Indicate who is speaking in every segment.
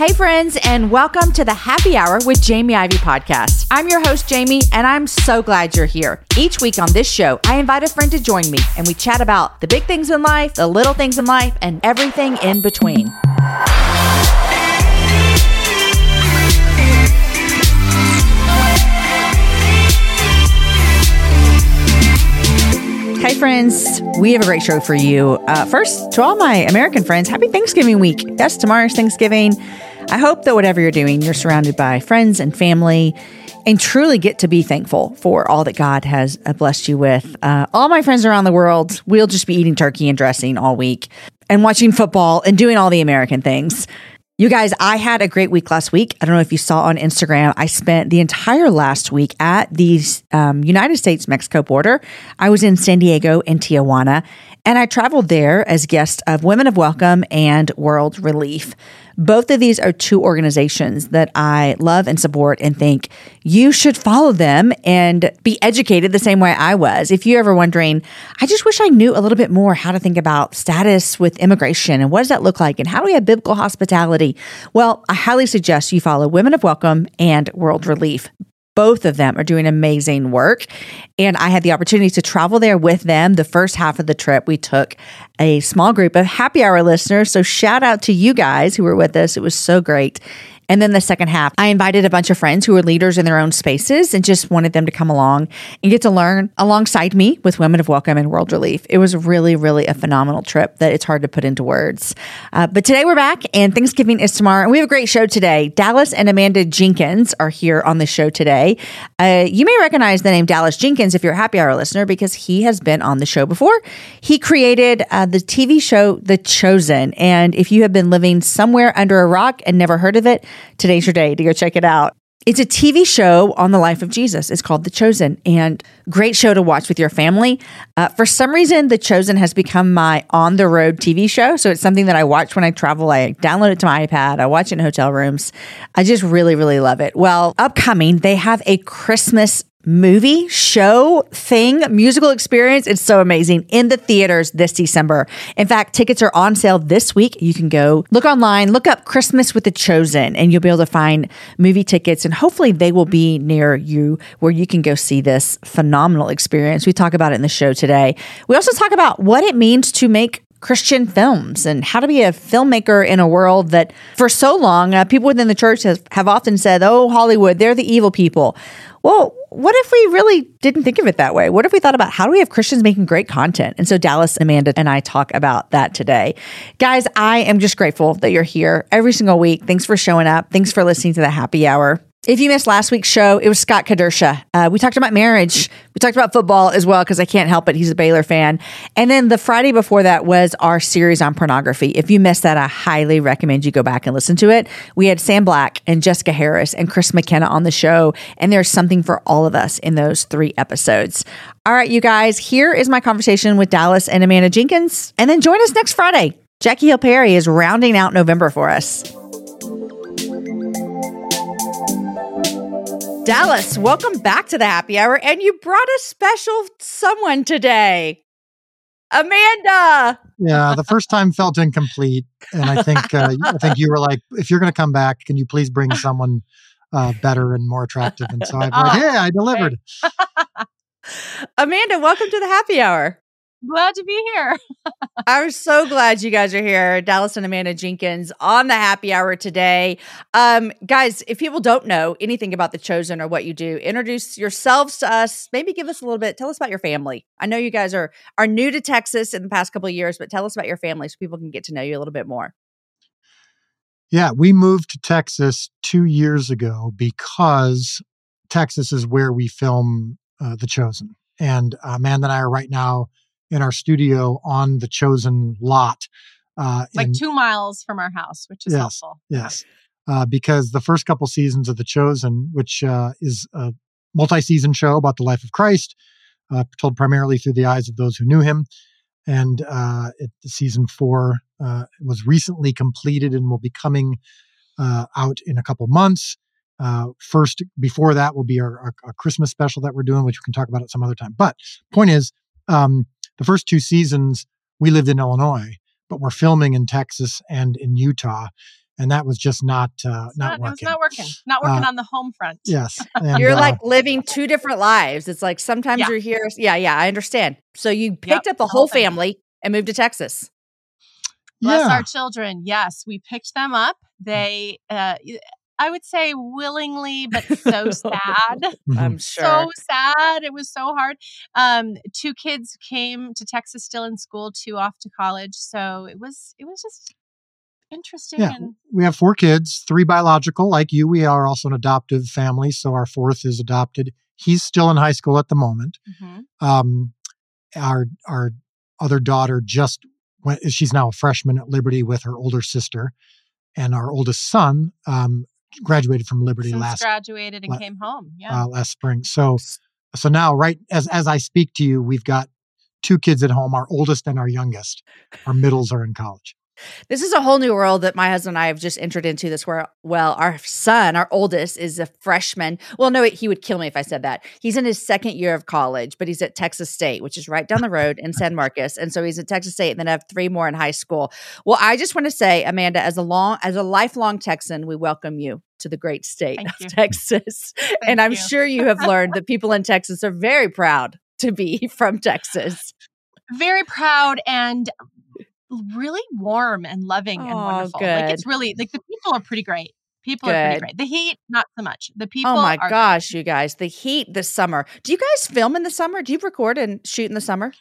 Speaker 1: Hey, friends, and welcome to the Happy Hour with Jamie Ivey podcast. I'm your host, Jamie, and I'm so glad you're here. Each week on this show, I invite a friend to join me, and we chat about the big things in life, the little things in life, and everything in between. Hey, friends, we have a great show for you. Uh, first, to all my American friends, happy Thanksgiving week. Yes, tomorrow's Thanksgiving. I hope that whatever you're doing, you're surrounded by friends and family and truly get to be thankful for all that God has uh, blessed you with. Uh, all my friends around the world, we'll just be eating turkey and dressing all week and watching football and doing all the American things. You guys, I had a great week last week. I don't know if you saw on Instagram. I spent the entire last week at the um, United States Mexico border. I was in San Diego and Tijuana, and I traveled there as guest of Women of Welcome and World Relief. Both of these are two organizations that I love and support and think you should follow them and be educated the same way I was. If you're ever wondering, I just wish I knew a little bit more how to think about status with immigration and what does that look like and how do we have biblical hospitality? Well, I highly suggest you follow Women of Welcome and World Relief both of them are doing amazing work. And I had the opportunity to travel there with them. The first half of the trip, we took a small group of happy hour listeners. So shout out to you guys who were with us. It was so great. And then the second half, I invited a bunch of friends who were leaders in their own spaces and just wanted them to come along and get to learn alongside me with Women of Welcome and World Relief. It was really, really a phenomenal trip that it's hard to put into words. Uh, but today we're back and Thanksgiving is tomorrow. And we have a great show today. Dallas and Amanda Jenkins are here on the show today. Uh, you may recognize the name Dallas Jenkins if you're a happy hour listener because he has been on the show before. He created uh, the TV show The Chosen. And if you have been living somewhere under a rock and never heard of it, today's your day to go check it out. It's a TV show on the life of Jesus. It's called The Chosen, and great show to watch with your family. Uh, for some reason, The Chosen has become my on the road TV show. So it's something that I watch when I travel. I download it to my iPad. I watch it in hotel rooms. I just really, really love it. Well, upcoming, they have a Christmas movie show thing musical experience. It's so amazing. In the theaters this december. In fact tickets are on sale this week. You can go look online look up christmas with the chosen and you'll be able to find movie tickets and hopefully they will be near you where you can go see this phenomenal experience. We talk about it in the show today. We also talk about what it means to make Christian films and how to be a filmmaker in a world that for so long uh, people within the church have, have often said, oh, Hollywood, they're the evil people. Well, what if we really didn't think of it that way? What if we thought about how do we have Christians making great content? And so Dallas, Amanda, and I talk about that today. Guys, I am just grateful that you're here every single week. Thanks for showing up. Thanks for listening to the happy hour. If you missed last week's show, it was Scott Kedersha. Uh, we talked about marriage. We talked about football as well because I can't help it. He's a Baylor fan. And then the Friday before that was our series on pornography. If you missed that, I highly recommend you go back and listen to it. We had Sam Black and Jessica Harris and Chris McKenna on the show, and there's something for all of us in those three episodes. All right, you guys, here is my conversation with Dallas and Amanda Jenkins. And then join us next Friday. Jackie Hill Perry is rounding out November for us. Dallas, welcome back to the happy hour. And you brought a special someone today. Amanda.
Speaker 2: Yeah, the first time felt incomplete, and I think uh, I think you were like, if you're going to come back, can you please bring someone uh, better and more attractive? And so I'm like, yeah, I delivered.
Speaker 1: Amanda, welcome to the happy hour.
Speaker 3: Glad to be here.
Speaker 1: I'm so glad you guys are here. Dallas and Amanda Jenkins on the happy hour today. Um, guys, if people don't know anything about The Chosen or what you do, introduce yourselves to us. Maybe give us a little bit. Tell us about your family. I know you guys are are new to Texas in the past couple of years, but tell us about your family so people can get to know you a little bit more.
Speaker 2: Yeah, we moved to Texas two years ago because Texas is where we film uh, The Chosen. And Amanda and I are right now in our studio on the chosen lot.
Speaker 3: Uh, like in, two miles from our house, which is
Speaker 2: yes,
Speaker 3: helpful.
Speaker 2: Yes. Uh, because the first couple seasons of The Chosen, which uh, is a multi season show about the life of Christ, uh, told primarily through the eyes of those who knew him. And uh, it, season four uh, was recently completed and will be coming out in a couple months. first, before that, will be our, our, our, Christmas special that we're doing, which we can talk about at some other time. But point is, um, the first two seasons we lived in Illinois, but we're filming in Texas and in Utah. and that was just not uh, not,
Speaker 3: not,
Speaker 2: working.
Speaker 3: It not working. Not working uh, on the home front.
Speaker 2: Yes,
Speaker 1: and, you're uh, like living two different lives. It's like sometimes yeah. you're here. Yeah, yeah, I understand. So you picked yep, up the whole family and moved to Texas.
Speaker 3: Bless yeah. our children. Yes, we picked them up. They, uh, I would say willingly, but so sad.
Speaker 1: Mm-hmm. I'm sure.
Speaker 3: So sad. It was so hard. Um, two kids came to Texas still in school, two off to college. So it was, it was just interesting.
Speaker 2: Yeah.
Speaker 3: And-
Speaker 2: we have four kids, three biological. Like you, we are also an adoptive family. So our fourth is adopted. He's still in high school at the moment. Mm-hmm. Um, our our other daughter just went. She's now a freshman at Liberty with her older sister, and our oldest son um, graduated from Liberty
Speaker 3: Since
Speaker 2: last
Speaker 3: graduated and la- came home. Yeah,
Speaker 2: uh, last spring. So so now, right as as I speak to you, we've got two kids at home. Our oldest and our youngest. Our middles are in college.
Speaker 1: This is a whole new world that my husband and I have just entered into this where well, our son, our oldest is a freshman. Well, no, he would kill me if I said that. He's in his second year of college, but he's at Texas State, which is right down the road in San Marcos. And so he's at Texas State and then I have three more in high school. Well, I just want to say, Amanda, as a long as a lifelong Texan, we welcome you to the great state
Speaker 3: Thank
Speaker 1: of
Speaker 3: you.
Speaker 1: Texas.
Speaker 3: Thank
Speaker 1: and I'm
Speaker 3: you.
Speaker 1: sure you have learned that people in Texas are very proud to be from Texas.
Speaker 3: Very proud and really warm and loving and
Speaker 1: Oh,
Speaker 3: wonderful.
Speaker 1: good.
Speaker 3: Like it's really like the people are pretty great. People are pretty great. The heat, not so much. The people.
Speaker 1: Oh my
Speaker 3: are
Speaker 1: gosh, you guys, the heat this summer. Do you guys film in the summer? Do you record and shoot in the summer?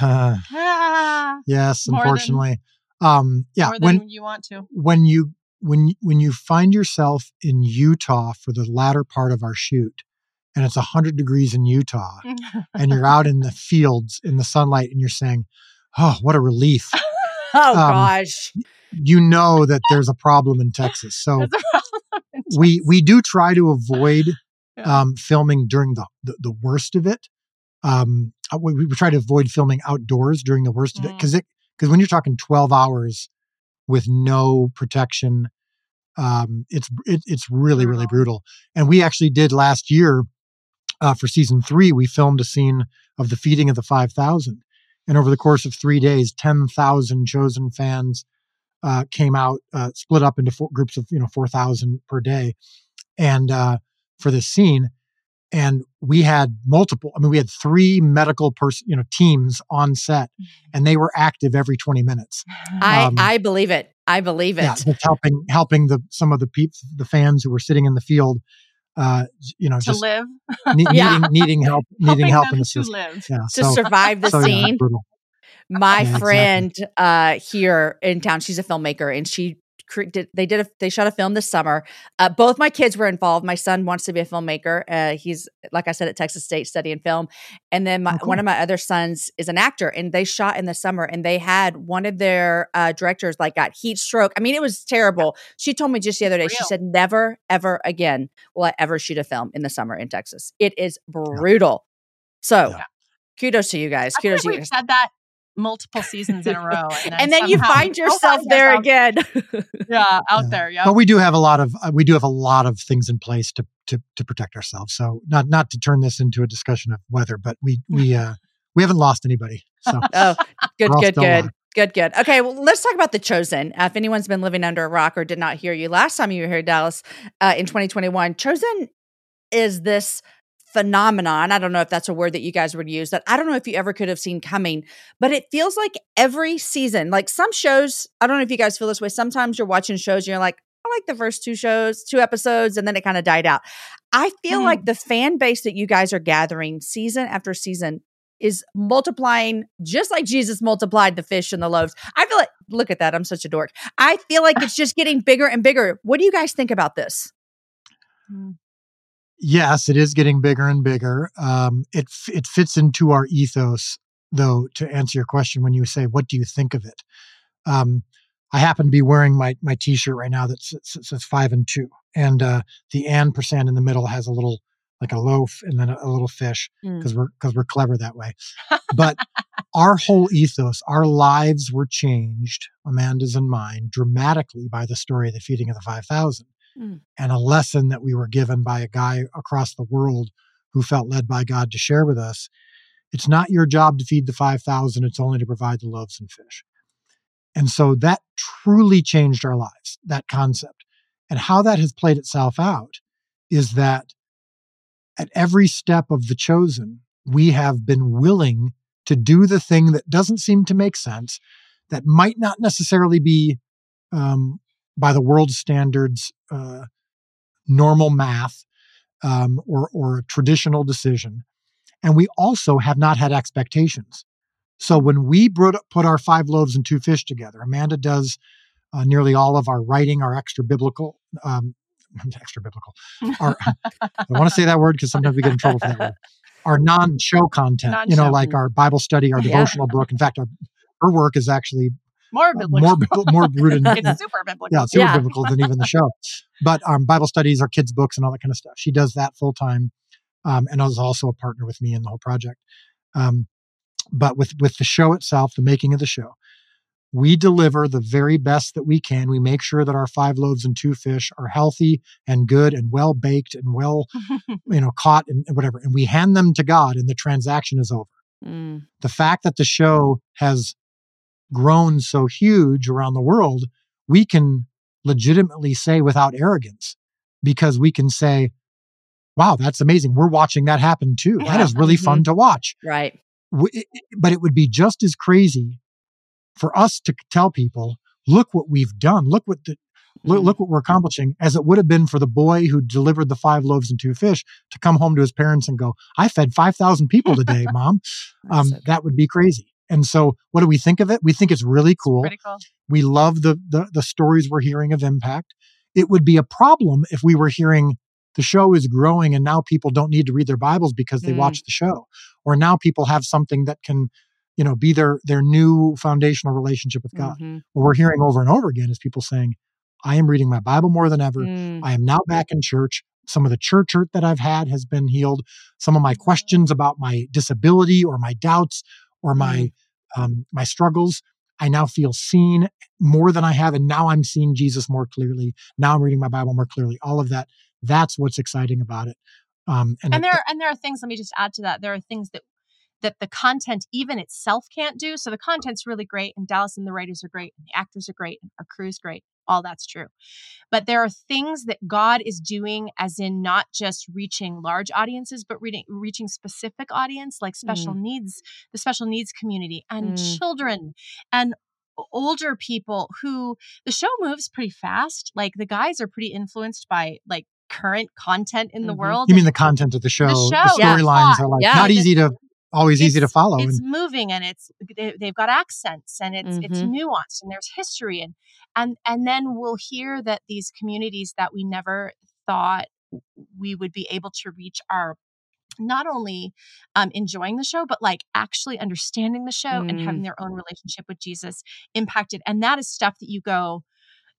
Speaker 2: Uh,
Speaker 3: Ah,
Speaker 2: yes,
Speaker 3: More than-
Speaker 2: unfortunately. um, yeah,
Speaker 3: more than
Speaker 2: when
Speaker 3: you want to.
Speaker 2: when you when when you find yourself in Utah for the latter part of our shoot, and it's hundred degrees in Utah, and you're out in the fields in the sunlight, and you're saying, "Oh, what a relief!"
Speaker 1: Oh
Speaker 2: Um,
Speaker 1: gosh.
Speaker 2: you know that there's a problem in Texas. So
Speaker 3: There's a problem in
Speaker 2: we
Speaker 3: Texas.
Speaker 2: we do try to avoid
Speaker 3: Yeah.
Speaker 2: um, filming during the, the the worst of it. Um, uh, we, we try to avoid filming outdoors during the worst of it
Speaker 3: Mm.
Speaker 2: because it because when you're talking 12 hours with no protection, um, it's it, it's really really
Speaker 3: Brutal.
Speaker 2: brutal. And we actually did last year uh, for season three. We filmed a scene of the feeding of the 5,000, and over the course of three days, 10,000 chosen fans uh, came out, uh, split up into four groups of you know 4,000 per day, and uh, for this scene. And we had multiple. I mean, we had three medical person, you know, teams on set, and they were active every 20 minutes.
Speaker 1: I
Speaker 2: um,
Speaker 1: I believe it. I believe it.
Speaker 2: Yeah, helping helping the some of the peeps, the fans who were sitting in the field, uh, you know,
Speaker 3: to
Speaker 2: just
Speaker 3: live,
Speaker 2: ne-
Speaker 1: Yeah.
Speaker 2: needing needing help, needing
Speaker 3: helping
Speaker 2: help and
Speaker 3: to live.
Speaker 2: Yeah,
Speaker 1: to
Speaker 2: so,
Speaker 1: survive the
Speaker 2: so,
Speaker 1: scene.
Speaker 2: brutal.
Speaker 1: my
Speaker 2: Yeah, exactly.
Speaker 1: friend uh here in town she's a filmmaker and she cre- did they did a they shot a film this summer. Uh, both my kids were involved. My son wants to be a filmmaker. Uh, he's like i said at texas state studying film. And then my,
Speaker 2: Oh, cool.
Speaker 1: one of my other sons is an actor and they shot in the summer and they had one of their uh, directors like got heat stroke. I mean it was terrible. She told me just the other day she said never ever again will i ever shoot a film in the summer in texas. It is brutal. So
Speaker 2: Yeah.
Speaker 1: kudos to you guys. Kudos to you
Speaker 3: we've said that multiple seasons in a row, and then,
Speaker 1: and then you find yourself
Speaker 3: find
Speaker 1: there again.
Speaker 3: Yeah, out
Speaker 2: Yeah.
Speaker 3: there. Yeah.
Speaker 2: But we do have a lot of uh, we do have a lot of things in place to to to protect ourselves. So not not to turn this into a discussion of weather, but we we uh we haven't lost anybody. So
Speaker 1: oh, good, good, good.
Speaker 2: alive.
Speaker 1: Good, good. Okay, well, let's talk about The Chosen. Uh, if anyone's been living under a rock or did not hear you last time you were here, Dallas, uh, in 2021, Chosen is this phenomenon. I don't know if that's a word that you guys would use that I don't know if you ever could have seen coming, but it feels like every season, like some shows, I don't know if you guys feel this way. Sometimes you're watching shows and you're like, I like the first two shows, two episodes, and then it kind of died out. I feel
Speaker 3: Mhm.
Speaker 1: like the fan base that you guys are gathering season after season is multiplying just like Jesus multiplied the fish and the loaves. I feel like, look at that. I'm such a dork. I feel like it's just getting bigger and bigger. What do you guys think about this?
Speaker 2: Yes, it is getting bigger and bigger. Um, it it fits into our ethos, though. To answer your question, when you say, "What do you think of it?" Um, I happen to be wearing my my T-shirt right now that says five and two, and uh, the and percent in the middle has a little like a loaf and then a, a little fish
Speaker 1: Mm.
Speaker 2: because we're because we're clever that way. But our whole ethos, our lives were changed, Amanda's and mine, dramatically by the story of the feeding of the five thousand,
Speaker 1: Mm.
Speaker 2: and a lesson that we were given by a guy across the world who felt led by God to share with us. It's not your job to feed the five thousand; it's only to provide the loaves and fish. And so that truly changed our lives, that concept. And how that has played itself out is that at every step of the chosen, we have been willing to do the thing that doesn't seem to make sense, that might not necessarily be um, by the world standards uh, normal math um, or, or a traditional decision. And we also have not had expectations. So when we put our five loaves and two fish together, Amanda does uh, nearly all of our writing, our extra biblical, um, extra biblical. Our, I want to say that word because sometimes we get in trouble for that word. Our non-show content, non-show. you know, like our Bible study, our devotional yeah. book. In fact, our her work is actually
Speaker 3: more biblical.
Speaker 2: Uh, more more rooted.
Speaker 3: In, it's super biblical.
Speaker 2: Yeah, super yeah. biblical than even the show. But um, Bible studies, our kids' books, and all that kind of stuff. She does that full time, um, and is also a partner with me in the whole project. Um, but with with the show itself, the making of the show, we deliver the very best that we can. We make sure that our five loaves and two fish are healthy and good and well baked and well, you know, caught and whatever. And we hand them to God, and the transaction is over. Mm. The fact that the show has grown so huge around the world, we can legitimately say without arrogance, because we can say, wow, that's amazing. We're watching that happen too. Yeah. That is really mm-hmm. fun to watch.
Speaker 1: Right.
Speaker 2: But it would be just as crazy for us to tell people, look what we've done. Look what the, look, mm-hmm. look what we're accomplishing as it would have been for the boy who delivered the five loaves and two fish to come home to his parents and go, I fed 5,000 people today, mom. Um, so that would be crazy. And so what do we think of it? We think it's really cool.
Speaker 3: It's cool.
Speaker 2: We love the, the, the stories we're hearing of impact. It would be a problem if we were hearing the show is growing and now people don't need to read their Bibles because they mm. watch the show. Or now people have something that can, you know, be their their new foundational relationship with God. Mm-hmm. What we're hearing over and over again is people saying, I am reading my Bible more than ever. Mm. I am now back in church. Some of the church hurt that I've had has been healed. Some of my questions about my disability or my doubts or my mm um, my struggles. I now feel seen more than I have, and now I'm seeing Jesus more clearly. Now I'm reading my Bible more clearly. All of that. That's what's exciting about it.
Speaker 3: Um, and, and there are, and there are things. Let me just add to that. There are things that that the content even itself can't do. So the content's really great, and Dallas and the writers are great, and the actors are great, and our crew's great. All that's true. But there are things that God is doing, as in not just reaching large audiences, but reading, reaching specific audience like special mm. needs, the special needs community, and mm. children, and older people who the show moves pretty fast. Like the guys are pretty influenced by like current content in the mm-hmm. world.
Speaker 2: You mean the content of the show? The, show, the storylines yeah. are like yeah. not easy to always easy to follow.
Speaker 3: It's and, moving and it's they, have got accents and it's mm-hmm. it's nuanced and there's history and and and then we'll hear that these communities that we never thought we would be able to reach are not only um, enjoying the show, but like actually understanding the show mm. and having mm. their own relationship with Jesus impacted. And that is stuff that you go,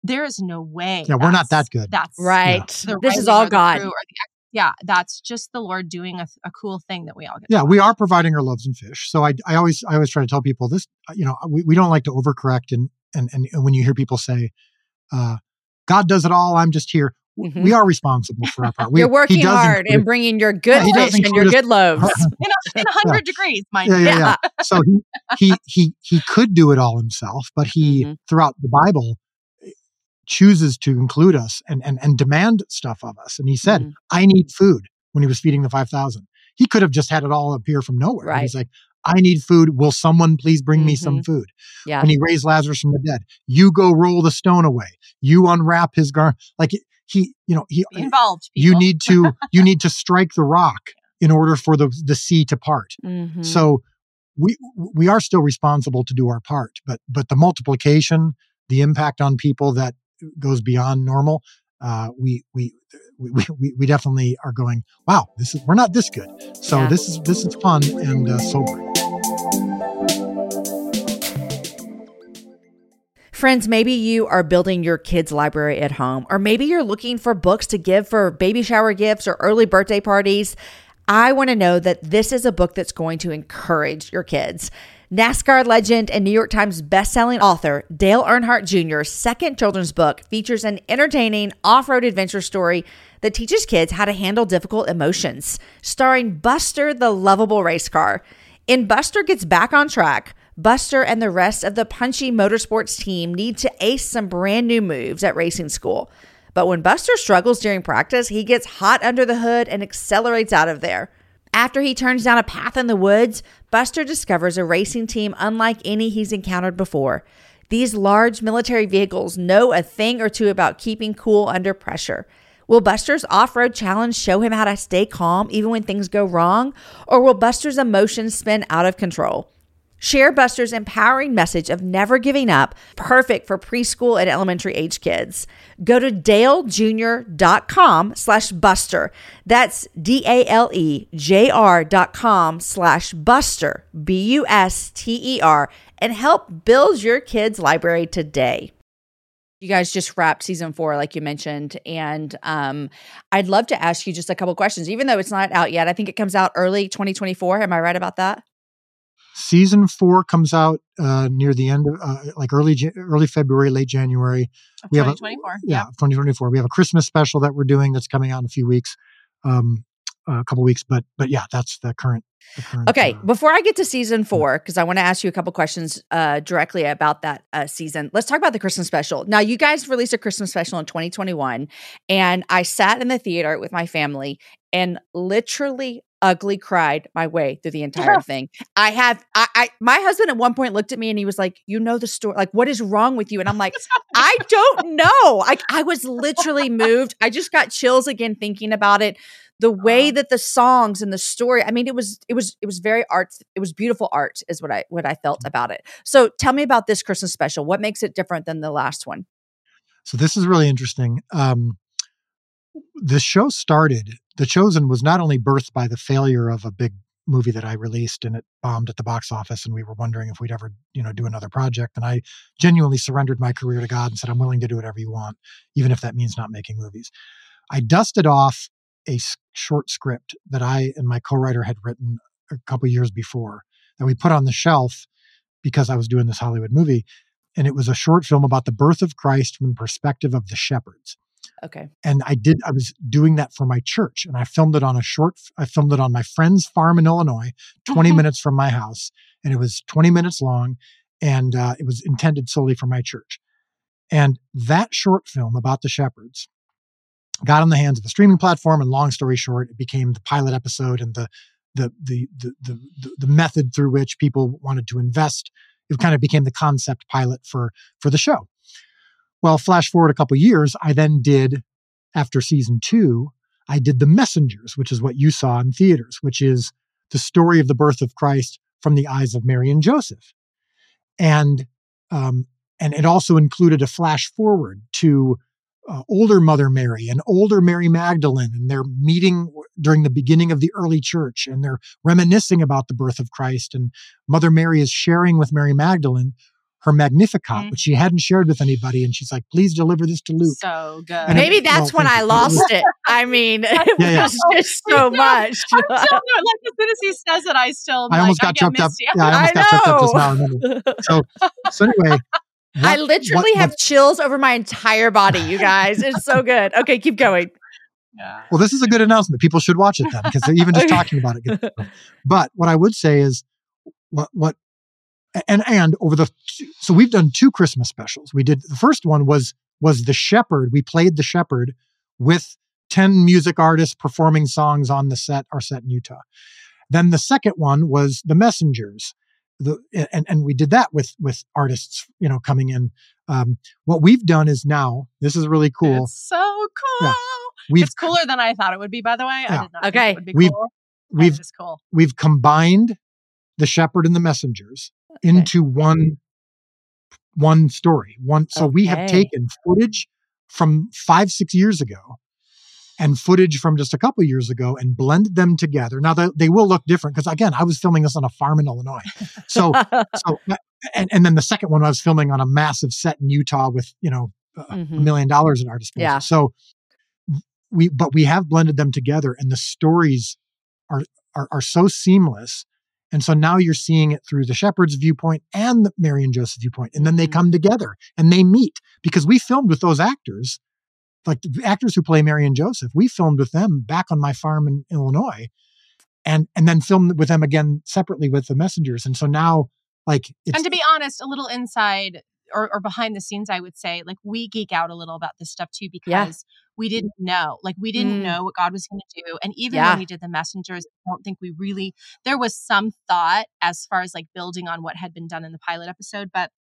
Speaker 3: there is no way.
Speaker 2: Yeah, we're not that good.
Speaker 3: That's
Speaker 1: right. Yeah. This is all God
Speaker 3: yeah, that's just the Lord doing a, a cool thing that we all get.
Speaker 2: Yeah, we are providing our loaves and fish. So I, I always, I always try to tell people this. Uh, you know, we, we don't like to overcorrect, and and and when you hear people say, uh, "God does it all," I'm just here. Mm-hmm. We are responsible for our part. We,
Speaker 1: You're working hard and bringing your good yeah, fish and your good loaves
Speaker 3: in, a, in 100 yeah. degrees, mind
Speaker 2: yeah, yeah, yeah. so he, he he he could do it all himself, but he mm-hmm. throughout the Bible chooses to include us and, and, and demand stuff of us. And he said, mm-hmm. I need food when he was feeding the 5,000. He could have just had it all appear from nowhere. Right. He's like, I need food. Will someone please bring mm-hmm. me some mm-hmm. food? Yeah. When he raised Lazarus from the dead, you go roll the stone away. You unwrap his garment. Like he, you know, he
Speaker 3: involved.
Speaker 2: People. You need to, you need to strike the rock in order for the the sea to part. Mm-hmm. So we we are still responsible to do our part, but but the multiplication, the impact on people that goes beyond normal, uh, we, we we we we definitely are going. Wow, this is we're not this good. So yeah. this is this is fun and uh, sobering.
Speaker 1: Friends, maybe you are building your kids' library at home, or maybe you're looking for books to give for baby shower gifts or early birthday parties. I want to know that this is a book that's going to encourage your kids. NASCAR legend and New York Times bestselling author Dale Earnhardt Jr.'s second children's book features an entertaining off road adventure story that teaches kids how to handle difficult emotions, starring Buster the lovable race car. In Buster Gets Back on Track, Buster and the rest of the punchy motorsports team need to ace some brand new moves at racing school. But when Buster struggles during practice, he gets hot under the hood and accelerates out of there. After he turns down a path in the woods, Buster discovers a racing team unlike any he's encountered before. These large military vehicles know a thing or two about keeping cool under pressure. Will Buster's off road challenge show him how to stay calm even when things go wrong? Or will Buster's emotions spin out of control? Share Buster's empowering message of never giving up, perfect for preschool and elementary age kids. Go to dalejr.com slash buster. That's D-A-L-E-J-R dot com slash buster, B-U-S-T-E-R, and help build your kids' library today. You guys just wrapped season four, like you mentioned. And um, I'd love to ask you just a couple questions, even though it's not out yet. I think it comes out early 2024. Am I right about that?
Speaker 2: Season four comes out uh, near the end, of, uh, like early early February, late January.
Speaker 3: we have a, yeah,
Speaker 2: 2024. We have a Christmas special that we're doing that's coming out in a few weeks, um, a couple weeks. But but yeah, that's the current. The current
Speaker 1: okay,
Speaker 2: uh,
Speaker 1: before I get to season four, because I want to ask you a couple questions uh, directly about that uh, season. Let's talk about the Christmas special. Now, you guys released a Christmas special in 2021, and I sat in the theater with my family and literally ugly cried my way through the entire thing. I have I, I my husband at one point looked at me and he was like, "You know the story. Like what is wrong with you?" And I'm like, "I don't know." Like I was literally moved. I just got chills again thinking about it. The way that the songs and the story, I mean it was it was it was very art it was beautiful art is what I what I felt about it. So tell me about this Christmas special. What makes it different than the last one?
Speaker 2: So this is really interesting. Um the show started the Chosen was not only birthed by the failure of a big movie that I released and it bombed at the box office and we were wondering if we'd ever, you know, do another project and I genuinely surrendered my career to God and said I'm willing to do whatever you want even if that means not making movies. I dusted off a short script that I and my co-writer had written a couple years before that we put on the shelf because I was doing this Hollywood movie and it was a short film about the birth of Christ from the perspective of the shepherds.
Speaker 1: Okay.
Speaker 2: And I did, I was doing that for my church and I filmed it on a short, I filmed it on my friend's farm in Illinois, 20 mm-hmm. minutes from my house. And it was 20 minutes long and uh, it was intended solely for my church. And that short film about the shepherds got in the hands of the streaming platform. And long story short, it became the pilot episode and the, the, the, the, the, the, the method through which people wanted to invest. It kind of became the concept pilot for, for the show. Well, flash forward a couple years, I then did, after season two, I did The Messengers, which is what you saw in theaters, which is the story of the birth of Christ from the eyes of Mary and Joseph. And um, and it also included a flash forward to uh, older Mother Mary and older Mary Magdalene, and they're meeting during the beginning of the early church, and they're reminiscing about the birth of Christ. And Mother Mary is sharing with Mary Magdalene her Magnificat, mm-hmm. which she hadn't shared with anybody. And she's like, please deliver this to Luke.
Speaker 3: So good.
Speaker 1: And Maybe it, that's well, when I lost it. I mean, it yeah, was yeah. just so much.
Speaker 3: I'm still, like, as soon as he says it, I still,
Speaker 2: I almost
Speaker 3: like,
Speaker 2: got choked up. Yeah, I almost I got choked up just now. So, so anyway.
Speaker 1: What, I literally what, have what, chills over my entire body, you guys. It's so good. Okay, keep going.
Speaker 2: Yeah. Well, this is a good announcement. People should watch it then, because they're even just talking about it. But what I would say is, what what and and over the so we've done two Christmas specials. We did the first one was was the shepherd. We played the shepherd with 10 music artists performing songs on the set, our set in Utah. Then the second one was the messengers. The, and, and we did that with with artists, you know, coming in. Um, what we've done is now this is really cool.
Speaker 3: It's so cool. Yeah. We've, it's cooler than I thought it would be. By the way, yeah. okay.
Speaker 2: we've
Speaker 3: cool.
Speaker 2: we've
Speaker 3: cool.
Speaker 2: we've combined the shepherd and the messengers okay. into one one story. One so okay. we have taken footage from 5 6 years ago and footage from just a couple years ago and blended them together. Now they, they will look different because again, I was filming this on a farm in Illinois. So so and, and then the second one I was filming on a massive set in Utah with, you know, mm-hmm. a million dollars in our disposal. Yeah. So we but we have blended them together and the stories are are, are so seamless and so now you're seeing it through the shepherd's viewpoint and the Mary and Joseph viewpoint. And then they mm-hmm. come together and they meet because we filmed with those actors, like the actors who play Mary and Joseph, we filmed with them back on my farm in Illinois and, and then filmed with them again separately with the messengers. And so now Like, it's,
Speaker 3: and to be honest, a little inside or, or behind the scenes, I would say, like we geek out a little about this stuff too because
Speaker 1: Yeah.
Speaker 3: we didn't know, like we didn't
Speaker 1: Mm.
Speaker 3: know what God was going to do. And even
Speaker 1: Yeah.
Speaker 3: when we did the messengers, I don't think we really. There was some thought as far as like building on what had been done in the pilot episode, but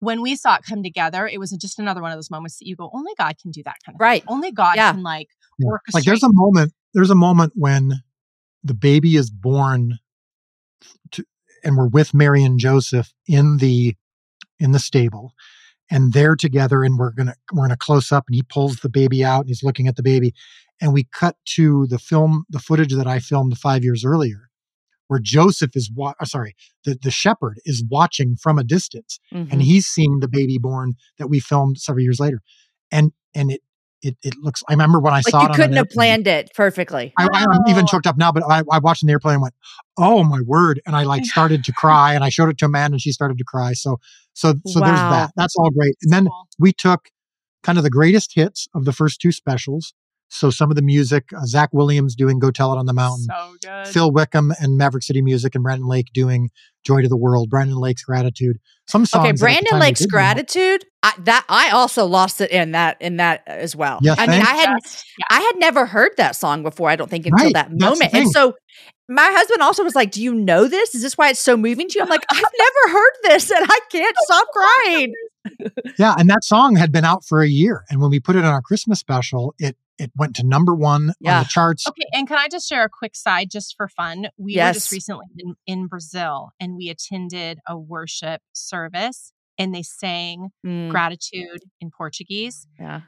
Speaker 3: when we saw it come together, it was just another one of those moments that you go, only God can do that kind of thing.
Speaker 1: Right.
Speaker 3: Only God
Speaker 1: Yeah.
Speaker 3: can like
Speaker 2: Yeah.
Speaker 3: orchestrate.
Speaker 2: like there's a moment there's a moment when the baby is born to, and we're with mary and joseph in the in the stable and they're together and we're gonna we're gonna close up and he pulls the baby out and he's looking at the baby and we cut to the film the footage that i filmed five years earlier where joseph is wa- uh, sorry the, the shepherd is watching from a distance
Speaker 1: Mhm.
Speaker 2: and he's seeing the baby born that we filmed several years later and and it it, it looks i remember when i
Speaker 1: like
Speaker 2: saw
Speaker 1: you
Speaker 2: it an
Speaker 1: couldn't have planned it perfectly.
Speaker 2: I, I'm even choked up now, but I, I watched in the airplane and went, "Oh my word!" And I like started to cry, and I showed it to Amanda, and she started to cry. So, so, so there's that. That's all great. And then
Speaker 3: Cool.
Speaker 2: we took kind of the greatest hits of the first two specials. So some of the music, uh, Zach Williams doing "Go Tell It on the Mountain,"
Speaker 3: so good.
Speaker 2: Phil Wickham and Maverick City Music, and Brandon Lake doing "Joy to the World." Brandon Lake's "Gratitude." Some songs.
Speaker 1: Okay, Brandon Lake's gratitude. I, that I also lost it in that in that as well.
Speaker 2: You
Speaker 1: I mean. I had
Speaker 3: Just- yeah.
Speaker 1: I had never heard that song before. I don't think until
Speaker 2: Right,
Speaker 1: that moment. And so my husband also was like, "Do you know this? Is this why it's so moving to you?" I'm like, "I've never heard this, and I can't stop crying."
Speaker 2: Yeah, and that song had been out for a year, and when we put it on our Christmas special, it it went to number one on the charts.
Speaker 3: Okay, and can I just share a quick side just for fun? We were just recently in, in Brazil and we attended a worship service and they sang
Speaker 1: Mm,
Speaker 3: gratitude in Portuguese.
Speaker 1: yeah.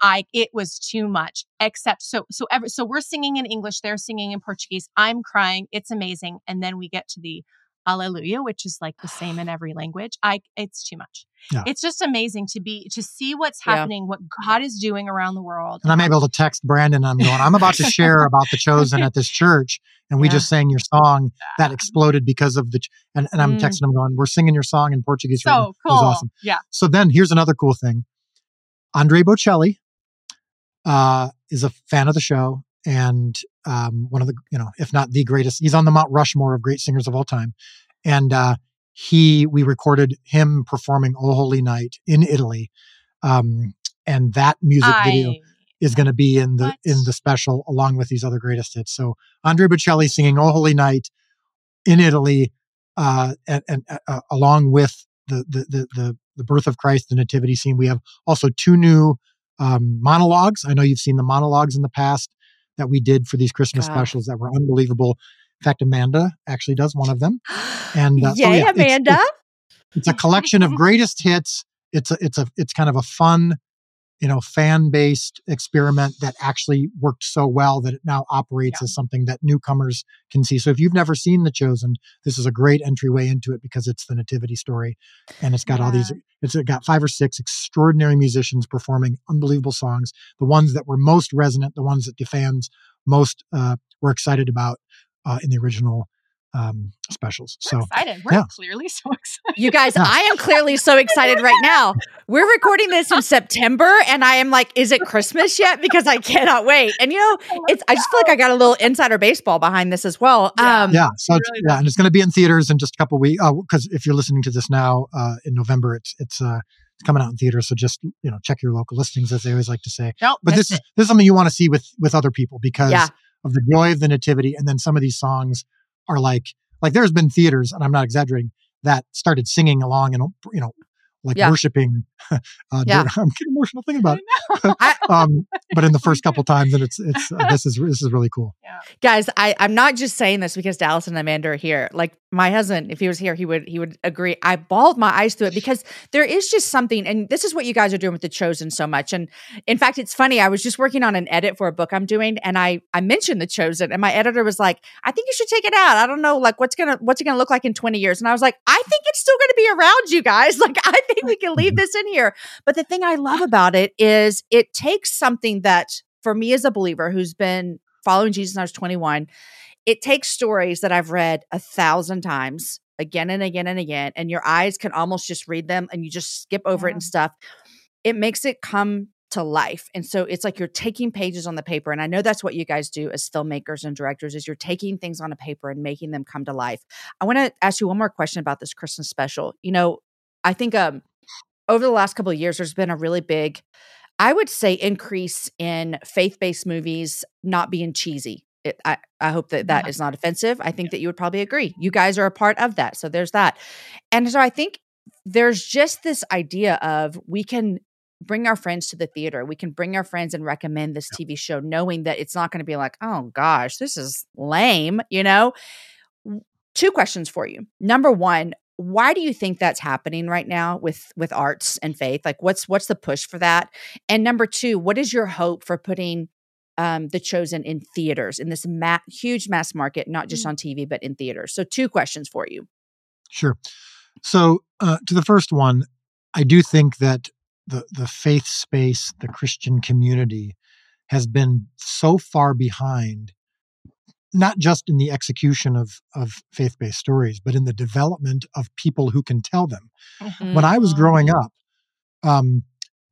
Speaker 3: I it was too much. Except so so ever so we're singing in English, they're singing in Portuguese. I'm crying. It's amazing. And then we get to the Alleluia, which is like the same in every language. I it's too much.
Speaker 2: Yeah.
Speaker 3: It's just amazing to be to see what's
Speaker 1: Yeah.
Speaker 3: happening, what God is doing around the world.
Speaker 2: And I'm able to text Brandon. I'm going, I'm about to share about the chosen at this church. And we
Speaker 1: Yeah.
Speaker 2: just sang your song that exploded because of the, ch- and, and I'm
Speaker 1: Mm.
Speaker 2: texting him going, we're singing your song in Portuguese right now.
Speaker 3: so
Speaker 2: It
Speaker 3: cool.
Speaker 2: was awesome.
Speaker 3: Yeah.
Speaker 2: So then here's another cool thing. Andrea Bocelli uh, is a fan of the show and um, one of the, you know, if not the greatest, he's on the Mount Rushmore of great singers of all time. And uh, he, we recorded him performing Oh Holy Night in Italy. Um, and that music video is going to be in the
Speaker 3: What?
Speaker 2: in the special along with these other greatest hits. So Andrea Bocelli singing "Oh Holy Night" in Italy, uh, and, and uh, along with the, the the the the birth of Christ, the nativity scene. We have also two new um, monologues. I know you've seen the monologues in the past that we did for these Christmas
Speaker 1: God.
Speaker 2: specials that were unbelievable. In fact, Amanda actually does one of them. And, uh, so
Speaker 1: Yay,
Speaker 2: yeah, it's-
Speaker 1: Amanda.
Speaker 2: It's a collection of greatest hits. It's a it's a it's kind of a fun, you know, fan based experiment that actually worked so well that it now operates
Speaker 3: Yeah.
Speaker 2: as something that newcomers can see. So if you've never seen The Chosen, this is a great entryway into it because it's the nativity story, and it's got all these. It's got five or six extraordinary musicians performing unbelievable songs. The ones that were most resonant, the ones that the fans most uh, were excited about uh, in the original um, specials.
Speaker 3: We're
Speaker 2: So
Speaker 3: excited. We're
Speaker 2: yeah.
Speaker 3: clearly so excited.
Speaker 1: You guys,
Speaker 2: Yeah.
Speaker 1: I am clearly so excited right now. We're recording this in September, and I am like, is it Christmas yet? Because I cannot wait. And you know, it's I just feel like I got a little insider baseball behind this as well.
Speaker 3: Yeah.
Speaker 1: Um,
Speaker 2: yeah so it's,
Speaker 3: really
Speaker 2: yeah and it's going to be in theaters in just a couple weeks because if you're listening to this now uh, in november it's it's uh it's coming out in theaters so just you know check your local listings as they always like to say
Speaker 3: Don't
Speaker 2: but this
Speaker 3: it.
Speaker 2: this is something you want to see with with other people because
Speaker 1: Yeah.
Speaker 2: of the joy of the nativity and then some of these songs are like like there's been theaters and i'm not exaggerating that started singing along and you know like
Speaker 1: Yeah.
Speaker 2: worshiping uh,
Speaker 1: Yeah.
Speaker 2: i'm getting emotional thinking about it um but in the first couple times and it's it's uh, this is this is really cool Yeah.
Speaker 1: guys, I, I'm not just saying this because Dallas and Amanda are here. Like my husband, if he was here, he would he would agree. I bawled my eyes through it because there is just something, and this is what you guys are doing with the chosen so much. And in fact, it's funny. I was just working on an edit for a book I'm doing, and I I mentioned the chosen, and my editor was like, "I think you should take it out. I don't know, like what's gonna what's it gonna look like in 20 years." And I was like, "I think it's still gonna be around, you guys. Like I think we can leave this in here." But the thing I love about it is it takes something that for me as a believer who's been following Jesus when I was 21, it takes stories that I've read a thousand times again and again and again, and your eyes can almost just read them and you just skip over it and stuff. It makes it come to life. And so it's like you're taking pages on the paper. And I know that's what you guys do as filmmakers and directors is you're taking things on a paper and making them come to life. I want to ask you one more question about this Christmas special. You know, I think um over the last couple of years, there's been a really big, I would say, increase in faith-based movies not being cheesy. It, I, I hope that that
Speaker 3: Yeah.
Speaker 1: is not offensive. I think that you would probably agree. You guys are a part of that. So there's that. And so I think there's just this idea of we can bring our friends to the theater. We can bring our friends and recommend this TV show, knowing that it's not going to be like, oh gosh, this is lame, you know? Two questions for you. Number one, why do you think that's happening right now with with arts and faith? Like what's what's the push for that? And number two, what is your hope for putting um, the chosen in theaters in this ma- huge mass market, not just on TV, but in theaters? So two questions for you.
Speaker 2: Sure. So, uh, to the first one, I do think that the the faith space, the Christian community, has been so far behind, not just in the execution of of faith based stories, but in the development of people who can tell them. When I was growing up, um,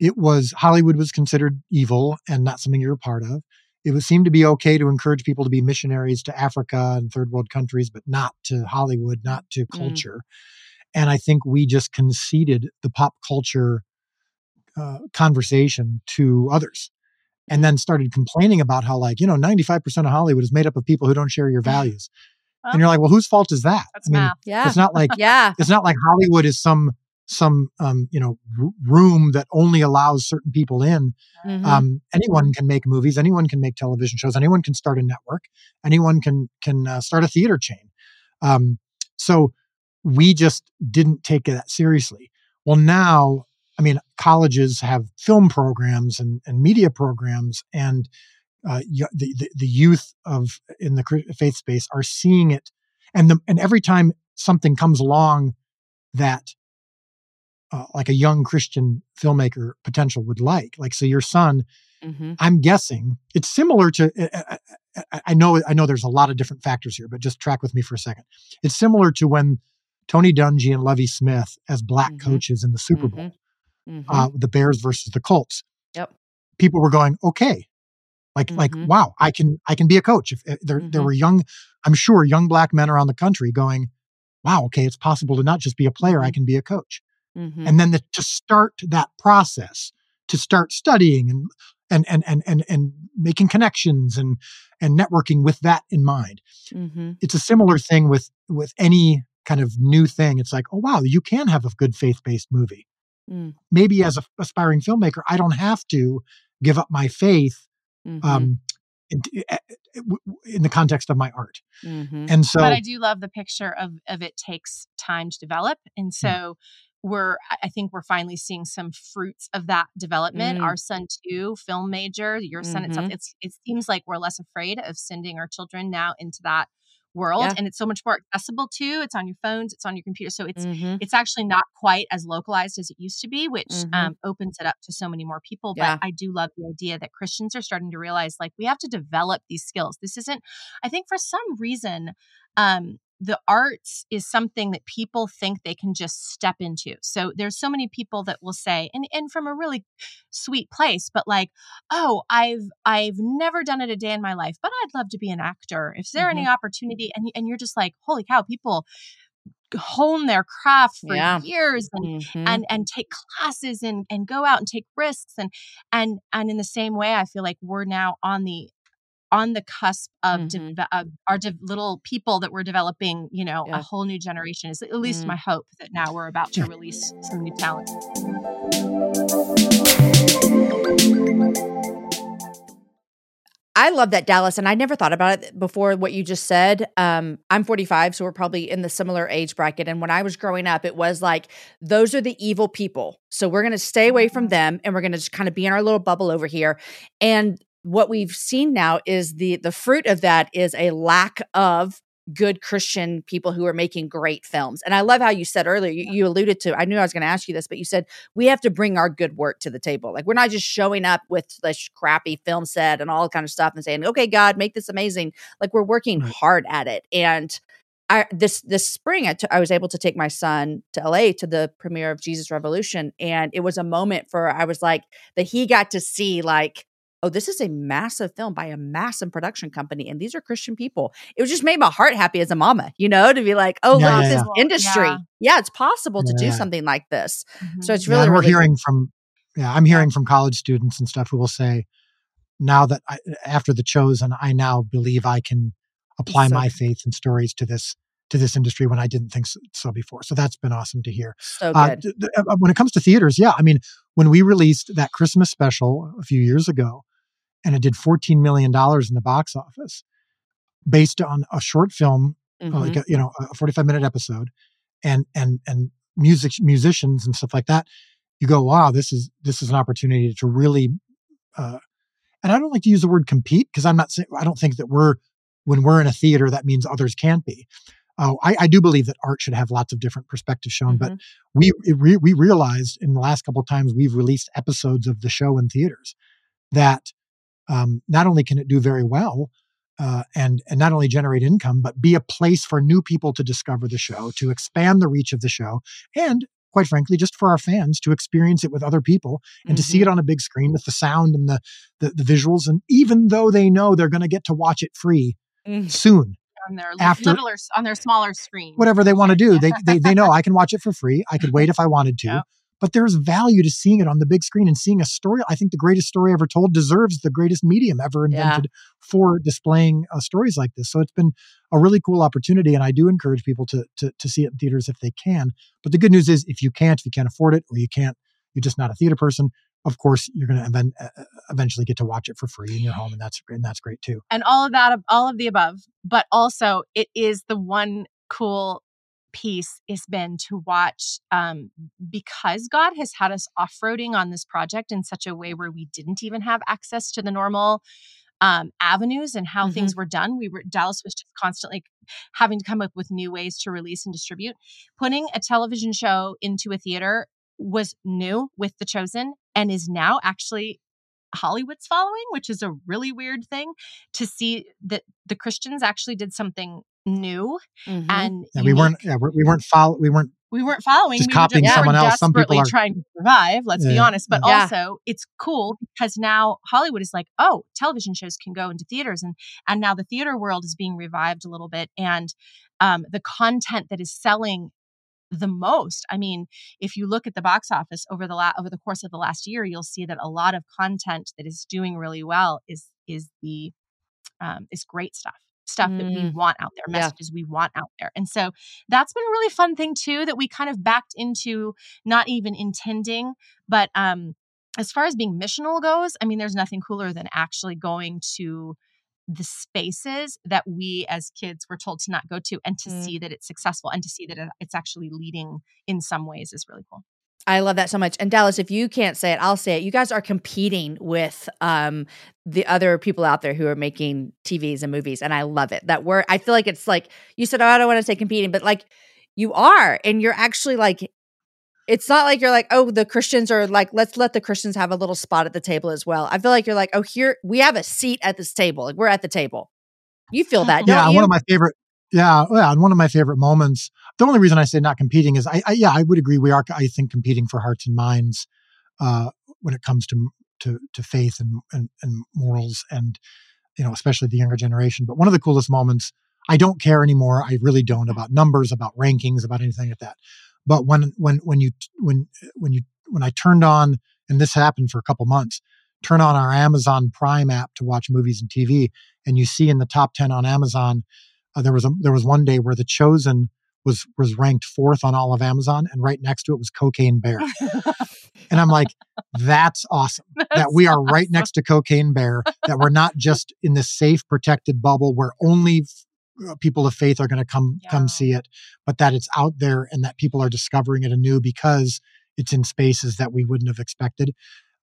Speaker 2: it was Hollywood was considered evil and not something you're a part of. It would seem to be okay to encourage people to be missionaries to Africa and third world countries, but not to Hollywood, not to
Speaker 1: Mm.
Speaker 2: culture. And I think we just conceded the pop culture uh, conversation to others and then started complaining about how, like, you know, 95% of Hollywood is made up of people who don't share your values.
Speaker 3: Well,
Speaker 2: and you're like, well, whose fault is that?
Speaker 3: That's
Speaker 2: I mean,
Speaker 3: math.
Speaker 1: Yeah.
Speaker 2: it's not like
Speaker 1: Yeah.
Speaker 2: it's not like Hollywood is some some um, you know r- room that only allows certain people in.
Speaker 1: Mhm.
Speaker 2: Um, anyone can make movies. Anyone can make television shows. Anyone can start a network. Anyone can can uh, start a theater chain. Um, so we just didn't take it that seriously. Well, now I mean, colleges have film programs and, and media programs, and uh, y- the, the the youth of in the faith space are seeing it, and the and every time something comes along that uh, like a young Christian filmmaker potential would like, like so your son
Speaker 1: Mhm.
Speaker 2: I'm guessing it's similar to. I- I, I- I know. I know. There's a lot of different factors here, but just track with me for a second. It's similar to when Tony Dungy and Lovie Smith as black
Speaker 1: Mhm.
Speaker 2: coaches in the Super Bowl,
Speaker 1: Mhm.
Speaker 2: uh, the Bears versus the Colts.
Speaker 1: Yep.
Speaker 2: People were going, okay, like like
Speaker 1: Mhm.
Speaker 2: wow, I can I can be a coach. If, if there there
Speaker 1: Mhm.
Speaker 2: were young, I'm sure young black men around the country going, wow, okay, it's possible to not just be a player, I
Speaker 1: Mhm.
Speaker 2: can be a coach
Speaker 1: Mhm.
Speaker 2: and then the, to start that process to start studying and and and and and, and making connections and and networking with that in mind
Speaker 1: Mhm.
Speaker 2: it's a similar thing with with any kind of new thing it's like oh wow you can have a good faith-based movie
Speaker 1: Mm.
Speaker 2: maybe as a aspiring filmmaker i don't have to give up my faith
Speaker 1: Mhm.
Speaker 2: um in, in the context of my art
Speaker 1: Mhm.
Speaker 2: and so
Speaker 3: but I do love the picture of of it takes time to develop, and so we're I- think we're finally seeing some fruits of that development.
Speaker 1: Mm.
Speaker 3: Our son too, film major, your son itself.
Speaker 1: Mhm.
Speaker 3: It's it seems like we're less afraid of sending our children now into that world,
Speaker 1: Yeah.
Speaker 3: and it's so much more accessible too. It's on your phones, it's on your computer, so it's
Speaker 1: Mhm.
Speaker 3: it's actually not quite as localized as it used to be, which
Speaker 1: Mhm.
Speaker 3: um, opens it up to so many more people. But
Speaker 1: Yeah.
Speaker 3: I do love the idea that Christians are starting to realize like we have to develop these skills. This isn't, I think, for some reason, um, the arts is something that people think they can just step into. So there's so many people that will say, and and from a really sweet place, but like, oh, I've I've never done it a day in my life, but I'd love to be an actor. If there any opportunity, and and you're just like, holy cow, people hone their craft for
Speaker 1: Yeah.
Speaker 3: years and
Speaker 1: Mhm.
Speaker 3: and and take classes and and go out and take risks and and and in the same way i feel like we're now on the on the cusp of,
Speaker 1: Mhm.
Speaker 3: deve- of our de- little people that we're developing you know
Speaker 1: Yeah.
Speaker 3: a whole new generation is at least
Speaker 1: Mm.
Speaker 3: my hope that now we're about to release some new talent
Speaker 1: I love that Dallas, and I never thought about it before. What you just said. Um, I'm 45, so we're probably in the similar age bracket. And when I was growing up, it was like those are the evil people. So we're going to stay away from them, and we're going to just kind of be in our little bubble over here. And what we've seen now is the the fruit of that is a lack of good Christian people who are making great films. And I love how you said earlier, you, you alluded to, I knew I was going to ask you this, but you said we have to bring our good work to the table. Like we're not just showing up with this crappy film set and all kind of stuff and saying, okay, God, make this amazing. Like we're working hard at it. And I this this spring I, t- I was able to take my son to LA to the premiere of Jesus Revolution and it was a moment for I was like that he got to see like oh this is a massive film by a massive production company and these are Christian people. It was just made my heart happy as a mama, you know, to be like oh
Speaker 2: Yeah,
Speaker 1: look
Speaker 2: yeah,
Speaker 1: this
Speaker 3: yeah.
Speaker 1: industry.
Speaker 3: Yeah.
Speaker 1: Yeah. it's possible to do something like this.
Speaker 3: Mhm.
Speaker 1: So it's really
Speaker 2: and we're
Speaker 1: really
Speaker 2: hearing from yeah i'm hearing from college students and stuff who will say now that I, after the chosen i now believe i can apply
Speaker 1: So
Speaker 2: my faith and stories to this to this industry when i didn't think so, so before so that's been awesome to hear
Speaker 1: so
Speaker 2: uh,
Speaker 1: good.
Speaker 2: th- th- uh, when it comes to theaters yeah i mean when we released that christmas special a few years ago and it did 14 million dollars in the box office based on a short film uh,
Speaker 1: Mhm.
Speaker 2: like a, you know a 45 minute episode and and and music musicians and stuff like that you go wow this is this is an opportunity to really uh and i don't like to use the word compete because i'm not saying i don't think that we're when we're in a theater that means others can't be uh, I, I do believe that art should have lots of different perspectives shown but
Speaker 1: Mhm.
Speaker 2: we re- we realized in the last couple of times we've released episodes of the show in theaters that um, not only can it do very well uh, and and not only generate income but be a place for new people to discover the show to expand the reach of the show and quite frankly just for our fans to experience it with other people and to see it on a big screen with the sound and the the, the visuals and even though they know they're going to get to watch it free
Speaker 1: Mm.
Speaker 2: soon
Speaker 3: on their
Speaker 2: after-
Speaker 3: littler, on their smaller screen.
Speaker 2: whatever they want to do they, they they know i can watch it for free i could wait if i wanted to
Speaker 3: Yep.
Speaker 2: but there's value to seeing it on the big screen and seeing a story i think the greatest story ever told deserves the greatest medium ever
Speaker 1: Yeah.
Speaker 2: invented for displaying uh, stories like this so it's been a really cool opportunity and i do encourage people to, to to see it in theaters if they can but the good news is if you can't if you can't afford it or you can't you're just not a theater person of course you're going to event, eventually get to watch it for free in your home and that's and that's great too
Speaker 3: and all of that, all of the above. But also, it is the one cool piece has been to watch um, because God has had us off roading on this project in such a way where we didn't even have access to the normal um, avenues and how things were done. We were Dallas was just constantly having to come up with new ways to release and distribute. Putting a television show into a theater was new with The Chosen and is now actually Hollywood's following, which is a really weird thing to see that the Christians actually did something new
Speaker 1: Mhm.
Speaker 3: and
Speaker 2: yeah, we weren't yeah, we we weren't follow we weren't
Speaker 3: we weren't following
Speaker 2: just
Speaker 3: we
Speaker 2: copying
Speaker 3: were just,
Speaker 1: someone
Speaker 2: else. Some people are-
Speaker 3: trying to survive let's be honest but
Speaker 1: yeah.
Speaker 3: also it's cool because now hollywood is like oh television shows can go into theaters and and now the theater world is being revived a little bit and um, the content that is selling the most i mean if you look at the box office over the la- over the course of the last year you'll see that a lot of content that is doing really well is is the um, is great stuff stuff that we
Speaker 1: Mm.
Speaker 3: want out there
Speaker 1: Yeah.
Speaker 3: messages we want out there and so that's been a really fun thing too that we kind of backed into not even intending but um as far as being missional goes i mean there's nothing cooler than actually going to the spaces that we as kids were told to not go to and to
Speaker 1: Mm.
Speaker 3: see that it's successful and to see that it's actually leading in some ways is really cool
Speaker 1: I love that so much. And Dallas, if you can't say it, I'll say it. You guys are competing with um, the other people out there who are making TVs and movies, and I love it. That word, I feel like it's like you said. Oh, I don't want to say competing, but like you are, and you're actually like. It's not like you're like, oh, the Christians are like, let's let the Christians have a little spot at the table as well. I feel like you're like, oh, here we have a seat at this table. Like we're at the table. You feel that, don't
Speaker 2: yeah
Speaker 1: you?
Speaker 2: one of my favorite yeah yeah and one of my favorite moments the only reason i say not competing is i, I yeah i would agree we are i think competing for hearts and minds uh when it comes to to to faith and and, and morals and you know especially the younger generation but one of the coolest moments i don't care anymore i really don't about numbers about rankings about anything like that but when when when you when when you when i turned on and this happened for a couple months turn on our amazon prime app to watch movies and tv and you see in the top 10 on amazon uh, there was a there was one day where the chosen was was ranked fourth on all of amazon and right next to it was cocaine bear. And i'm like that's awesome that we are right next to cocaine bear that we're not just in this safe protected bubble where only people of faith are going to come
Speaker 3: Yeah.
Speaker 2: come see it but that it's out there and that people are discovering it anew because it's in spaces that we wouldn't have expected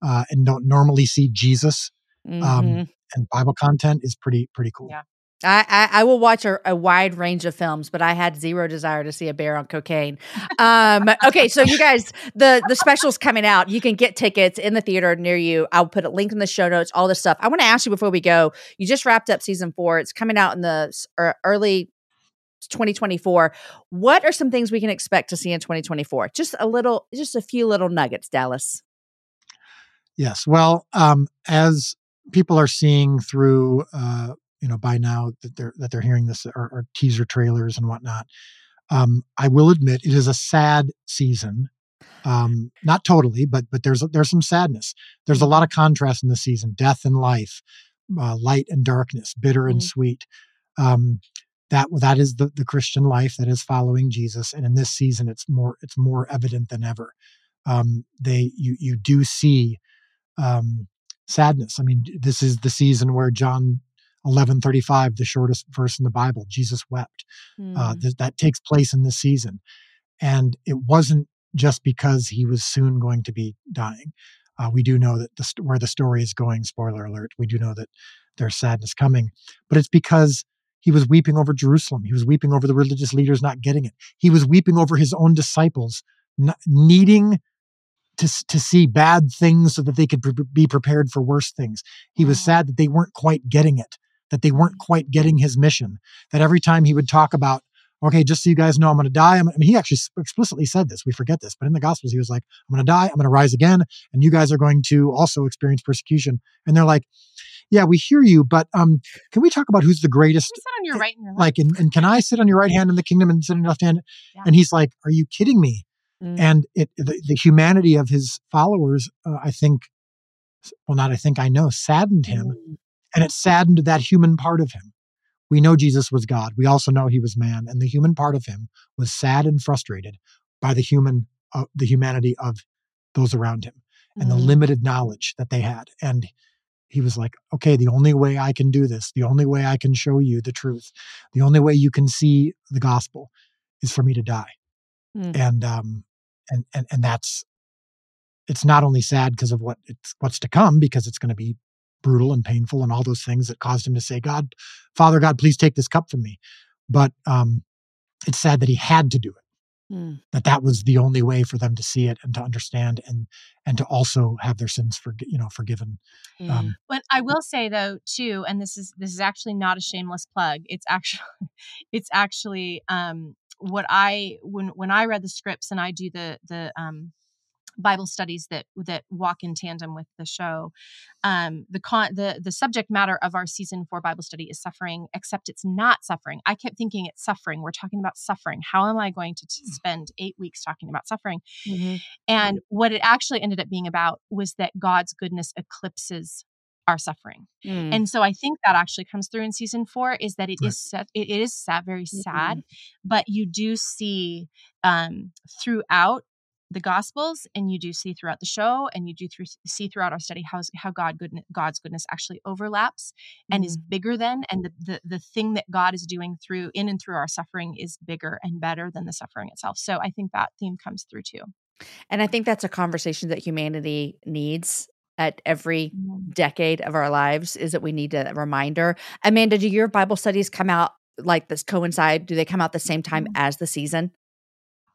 Speaker 2: uh, and don't normally see jesus
Speaker 1: Mhm.
Speaker 2: um, and bible content is pretty pretty cool
Speaker 3: Yeah.
Speaker 1: I, I, I will watch a, a wide range of films, but I had zero desire to see a bear on cocaine. Um, okay, so you guys, the the special's coming out. You can get tickets in the theater near you. I'll put a link in the show notes. All this stuff. I want to ask you before we go. You just wrapped up season four. It's coming out in the er- early 2024. What are some things we can expect to see in 2024? Just a little, just a few little nuggets, Dallas.
Speaker 2: Yes. Well, um, as people are seeing through, uh, you know, by now that they're that they're hearing this or, or teaser trailers and whatnot. Um, I will admit it is a sad season. Um, not totally, but but there's there's some sadness. There's a lot of contrast in the season: death and life, uh, light and darkness, bitter and mm-hmm. sweet. Um, that that is the, the Christian life that is following Jesus, and in this season, it's more it's more evident than ever. Um, they you you do see um, sadness. I mean, this is the season where John 11:35, the shortest verse in the Bible, Jesus wept. Mm. Uh, hmm. th- that takes place in this season, and it wasn't just because he was soon going to be dying. Uh, we do know that the st- where the story is going. Spoiler alert: we do know that there's sadness coming, but it's because he was weeping over Jerusalem. He was weeping over the religious leaders not getting it. He was weeping over his own disciples not needing to, to see bad things so that they could pre- be prepared for worse things. He was sad that they weren't quite getting it, that they weren't quite getting his mission, that every time he would talk about, okay, just so you guys know, I'm going to die. I'm, I mean, he actually explicitly said this. We forget this, but in the Gospels, he was like, I'm going to die. I'm going to rise again. And you guys are going to also experience persecution. And they're like, yeah, we hear you, but um, can we talk about who's the greatest?
Speaker 3: sit on your right your.
Speaker 2: Like, and, and can I sit on your right hand in the kingdom and sit on your left hand? Yeah. And he's like, are you kidding me? Mm. And it the, the, humanity of his followers, uh, I think, well, not I think I know, saddened him, mm. And it saddened that human part of him. We know Jesus was God. We also know he was man, and the human part of him was sad and frustrated by the human, uh, the humanity of those around him, and mm. the limited knowledge that they had. And he was like, okay, the only way I can do this, the only way I can show you the truth, the only way you can see the gospel is for me to die. Mm. And um and and and that's it's not only sad because of what it's what's to come because it's going to be brutal and painful and all those things that caused him to say god father god please take this cup from me but um it's sad that he had to do it mm. that that was the only way for them to see it and to understand and and to also have their sins for you know forgiven
Speaker 3: mm. um, but i will say though too and this is this is actually not a shameless plug it's actually it's actually um what I when when I read the scripts and I do the the um, Bible studies that that walk in tandem with the show. Um, the con the the subject matter of our season four Bible study is suffering, except it's not suffering. I kept thinking it's suffering. We're talking about suffering. How am I going to t- mm. spend eight weeks talking about suffering? Mm-hmm. And what it actually ended up being about was that God's goodness eclipses our suffering. Mm. And so I think that actually comes through in season four is that it right. is sad, it is sad, very sad, mm-hmm. but you do see um, throughout the gospels and you do see throughout the show and you do through, see throughout our study how, how god goodness, god's goodness actually overlaps and mm. is bigger than and the, the the thing that god is doing through in and through our suffering is bigger and better than the suffering itself so i think that theme comes through too
Speaker 1: and i think that's a conversation that humanity needs at every mm-hmm. decade of our lives is that we need a reminder. Amanda, do your Bible studies come out like this coincide? Do they come out the same time mm-hmm. as the season?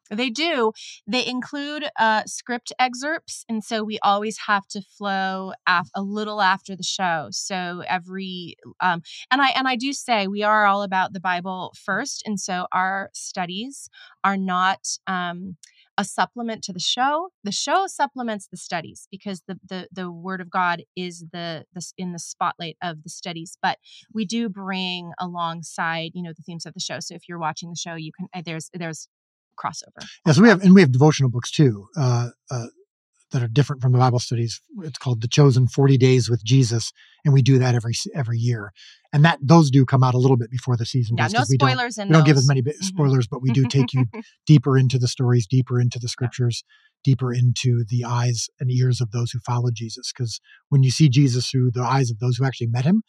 Speaker 3: They do. They include uh, script excerpts, and so we always have to flow af- a little after the show. So every um, and I and I do say we are all about the Bible first, and so our studies are not. Um, a supplement to the show. The show supplements the studies because the the the word of God is the the in the spotlight of the studies. But we do bring alongside, you know, the themes of the show. So if you're watching the show, you can uh, there's there's crossover.
Speaker 2: Yeah, so we have and we have devotional books too. Uh, uh, that are different from the Bible studies. It's called The Chosen 40 Days with Jesus, and we do that every every year. And that those do come out a little bit before the season.
Speaker 3: Yeah, no
Speaker 2: we
Speaker 3: spoilers.
Speaker 2: Don't, we don't give as many mm-hmm. spoilers, but we do take you deeper into the stories, deeper into the scriptures, deeper into the eyes and ears of those who follow Jesus. Because when you see Jesus through the eyes of those who actually met him,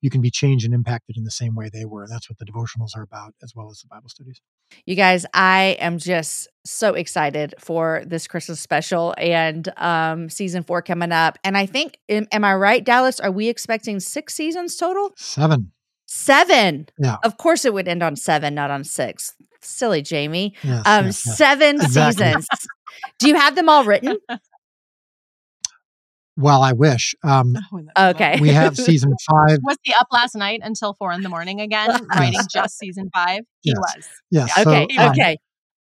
Speaker 2: you can be changed and impacted in the same way they were. And that's what the devotionals are about, as well as the Bible studies.
Speaker 1: You guys, I am just so excited for this Christmas special and um, season four coming up. And I think, am, am I right, Dallas? Are we expecting six seasons total?
Speaker 2: Seven.
Speaker 1: Seven. Seven.
Speaker 2: Yeah.
Speaker 1: Of course, it would end on seven, not on six. Silly Jamie. Yes, um, yes, yes. seven exactly. seasons. Do you have them all written?
Speaker 2: Well, I wish. Um,
Speaker 1: oh, okay.
Speaker 2: we have season five.
Speaker 3: Was he up last night until four in the morning again, writing just season five? He
Speaker 2: yes.
Speaker 3: was.
Speaker 2: Yes.
Speaker 1: Yeah. Okay.
Speaker 2: So, um,
Speaker 1: okay.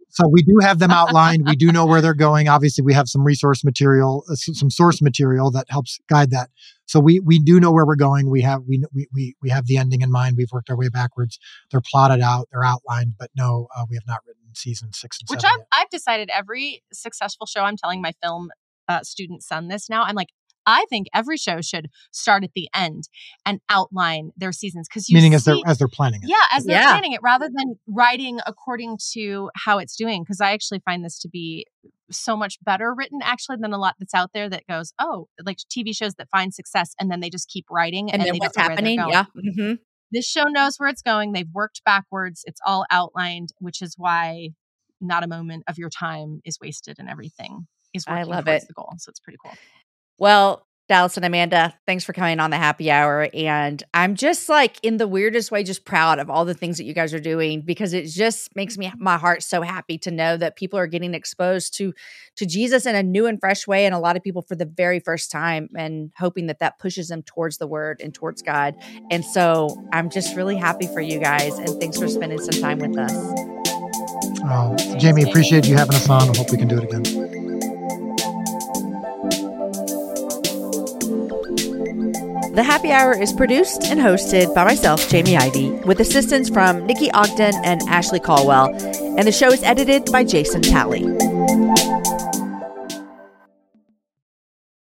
Speaker 2: So we do have them outlined. we do know where they're going. Obviously, we have some resource material, uh, some source material that helps guide that. So we we do know where we're going. We have we we we, we have the ending in mind. We've worked our way backwards. They're plotted out. They're outlined, but no, uh, we have not written season six and
Speaker 3: Which
Speaker 2: seven.
Speaker 3: I've,
Speaker 2: yet.
Speaker 3: I've decided every successful show, I'm telling my film uh, student son this now. I'm like, I think every show should start at the end and outline their seasons because you
Speaker 2: Meaning as they're
Speaker 3: see-
Speaker 2: as they're planning it.
Speaker 3: yeah, as they're
Speaker 1: Yeah.
Speaker 3: planning it rather than writing according to how it's doing. Because I actually find this to be so much better written actually than a lot that's out there that goes, oh, like TV shows that find success and then they just keep writing
Speaker 1: And, then
Speaker 3: they
Speaker 1: what's
Speaker 3: don't know where they're
Speaker 1: happening?
Speaker 3: going.
Speaker 1: Yeah. hmm
Speaker 3: This show knows where it's going. They've worked backwards. It's all outlined, which is why not a moment of your time is wasted and everything is
Speaker 1: I love
Speaker 3: towards
Speaker 1: it.
Speaker 3: the goal. So it's pretty cool.
Speaker 1: Well, Dallas and Amanda, thanks for coming on the happy hour. And I'm just like in the weirdest way, just proud of all the things that you guys are doing because it just makes me my heart so happy to know that people are getting exposed to to Jesus in a new and fresh way, and a lot of people for the very first time, and hoping that that pushes them towards the Word and towards God. And so I'm just really happy for you guys, and thanks for spending some time with us.
Speaker 2: Oh, Jamie, appreciate you having us on. I hope we can do it again.
Speaker 1: The Happy Hour is produced and hosted by myself, Jamie Ivey, with assistance from Nikki Ogden and Ashley Caldwell, and the show is edited by Jason Talley.